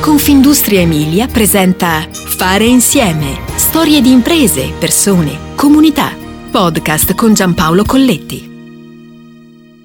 Confindustria Emilia presenta Fare insieme. Storie di imprese, persone, comunità. Podcast con Giampaolo Colletti.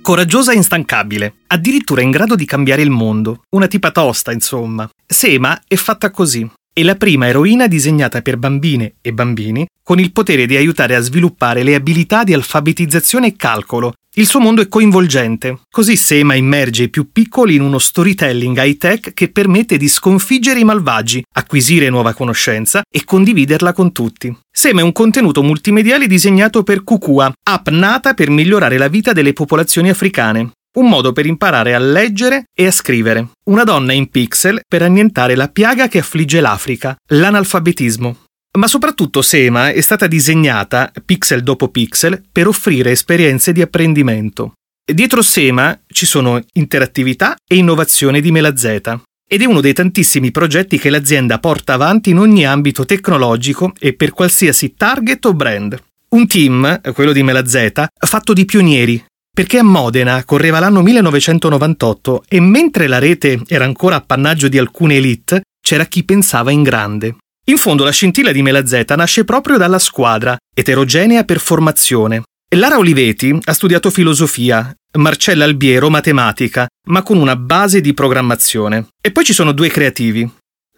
Coraggiosa e instancabile, addirittura in grado di cambiare il mondo. Una tipa tosta, insomma. Sema è fatta così. È la prima eroina disegnata per bambine e bambini con il potere di aiutare a sviluppare le abilità di alfabetizzazione e calcolo. Il suo mondo è coinvolgente, così Sema immerge i più piccoli in uno storytelling high-tech che permette di sconfiggere i malvagi, acquisire nuova conoscenza e condividerla con tutti. Sema è un contenuto multimediale disegnato per Kukua, app nata per migliorare la vita delle popolazioni africane un modo per imparare a leggere e a scrivere. Una donna in pixel per annientare la piaga che affligge l'Africa, l'analfabetismo. Ma soprattutto Sema è stata disegnata, pixel dopo pixel, per offrire esperienze di apprendimento. Dietro Sema ci sono interattività e innovazione di Melazeta. Ed è uno dei tantissimi progetti che l'azienda porta avanti in ogni ambito tecnologico e per qualsiasi target o brand. Un team, quello di Melazeta, fatto di pionieri, perché a Modena correva l'anno 1998 e mentre la rete era ancora appannaggio di alcune elite, c'era chi pensava in grande. In fondo la scintilla di Mela Z nasce proprio dalla squadra, eterogenea per formazione. Lara Oliveti ha studiato filosofia, Marcella Albiero matematica, ma con una base di programmazione. E poi ci sono due creativi,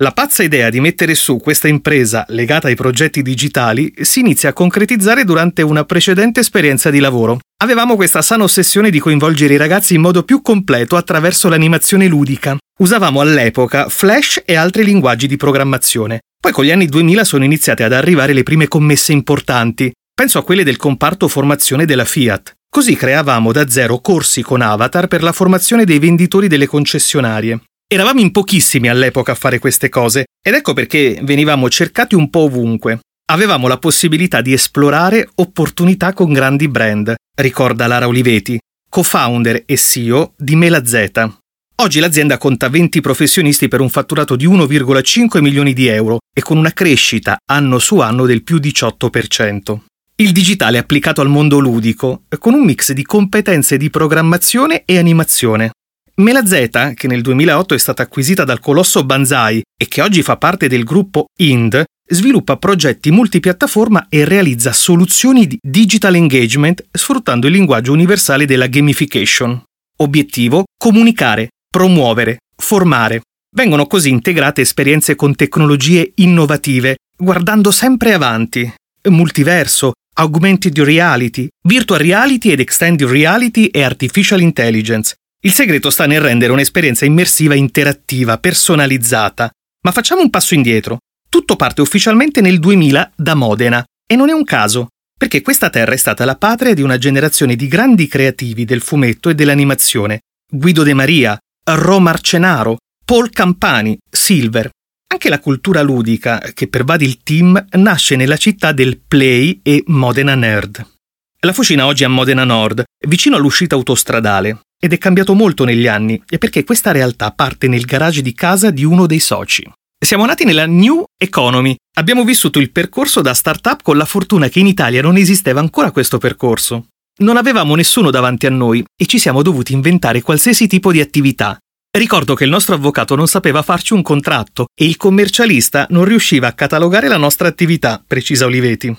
la pazza idea di mettere su questa impresa legata ai progetti digitali si inizia a concretizzare durante una precedente esperienza di lavoro. Avevamo questa sana ossessione di coinvolgere i ragazzi in modo più completo attraverso l'animazione ludica. Usavamo all'epoca Flash e altri linguaggi di programmazione. Poi con gli anni 2000 sono iniziate ad arrivare le prime commesse importanti. Penso a quelle del comparto formazione della Fiat. Così creavamo da zero corsi con avatar per la formazione dei venditori delle concessionarie. Eravamo in pochissimi all'epoca a fare queste cose ed ecco perché venivamo cercati un po' ovunque. Avevamo la possibilità di esplorare opportunità con grandi brand, ricorda Lara Oliveti, co-founder e CEO di Mela Z. Oggi l'azienda conta 20 professionisti per un fatturato di 1,5 milioni di euro e con una crescita anno su anno del più 18%. Il digitale applicato al mondo ludico, con un mix di competenze di programmazione e animazione. Mela Z, che nel 2008 è stata acquisita dal colosso Banzai e che oggi fa parte del gruppo IND, sviluppa progetti multipiattaforma e realizza soluzioni di digital engagement sfruttando il linguaggio universale della gamification. Obiettivo? Comunicare, promuovere, formare. Vengono così integrate esperienze con tecnologie innovative, guardando sempre avanti. Multiverso, augmented reality, virtual reality ed extended reality e artificial intelligence, il segreto sta nel rendere un'esperienza immersiva interattiva, personalizzata. Ma facciamo un passo indietro. Tutto parte ufficialmente nel 2000 da Modena. E non è un caso, perché questa terra è stata la patria di una generazione di grandi creativi del fumetto e dell'animazione. Guido De Maria, Ro Marcenaro, Paul Campani, Silver. Anche la cultura ludica che pervade il team nasce nella città del Play e Modena Nerd. La fucina oggi è a Modena Nord, vicino all'uscita autostradale ed è cambiato molto negli anni e perché questa realtà parte nel garage di casa di uno dei soci. Siamo nati nella New Economy. Abbiamo vissuto il percorso da startup con la fortuna che in Italia non esisteva ancora questo percorso. Non avevamo nessuno davanti a noi e ci siamo dovuti inventare qualsiasi tipo di attività. Ricordo che il nostro avvocato non sapeva farci un contratto e il commercialista non riusciva a catalogare la nostra attività, precisa Oliveti.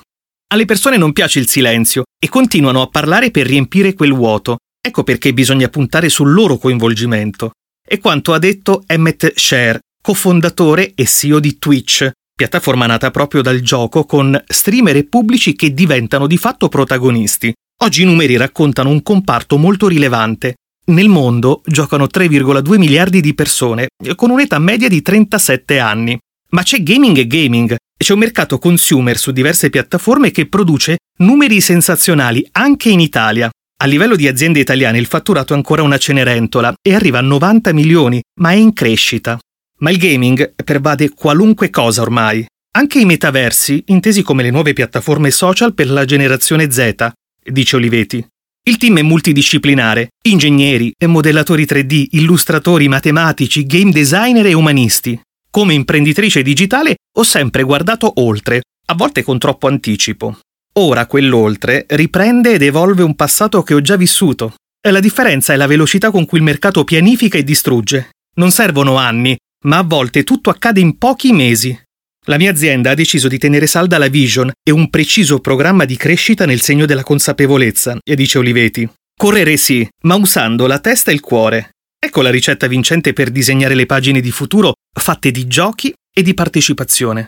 Alle persone non piace il silenzio e continuano a parlare per riempire quel vuoto, Ecco perché bisogna puntare sul loro coinvolgimento. È quanto ha detto Emmett Share, cofondatore e CEO di Twitch, piattaforma nata proprio dal gioco con streamer e pubblici che diventano di fatto protagonisti. Oggi i numeri raccontano un comparto molto rilevante. Nel mondo giocano 3,2 miliardi di persone, con un'età media di 37 anni. Ma c'è gaming e gaming. C'è un mercato consumer su diverse piattaforme che produce numeri sensazionali anche in Italia. A livello di aziende italiane il fatturato è ancora una cenerentola e arriva a 90 milioni, ma è in crescita. Ma il gaming pervade qualunque cosa ormai. Anche i metaversi, intesi come le nuove piattaforme social per la generazione Z, dice Oliveti. Il team è multidisciplinare, ingegneri, modellatori 3D, illustratori, matematici, game designer e umanisti. Come imprenditrice digitale ho sempre guardato oltre, a volte con troppo anticipo. Ora quell'oltre riprende ed evolve un passato che ho già vissuto. E la differenza è la velocità con cui il mercato pianifica e distrugge. Non servono anni, ma a volte tutto accade in pochi mesi. La mia azienda ha deciso di tenere salda la vision e un preciso programma di crescita nel segno della consapevolezza, e dice Oliveti. Correre sì, ma usando la testa e il cuore. Ecco la ricetta vincente per disegnare le pagine di futuro fatte di giochi e di partecipazione.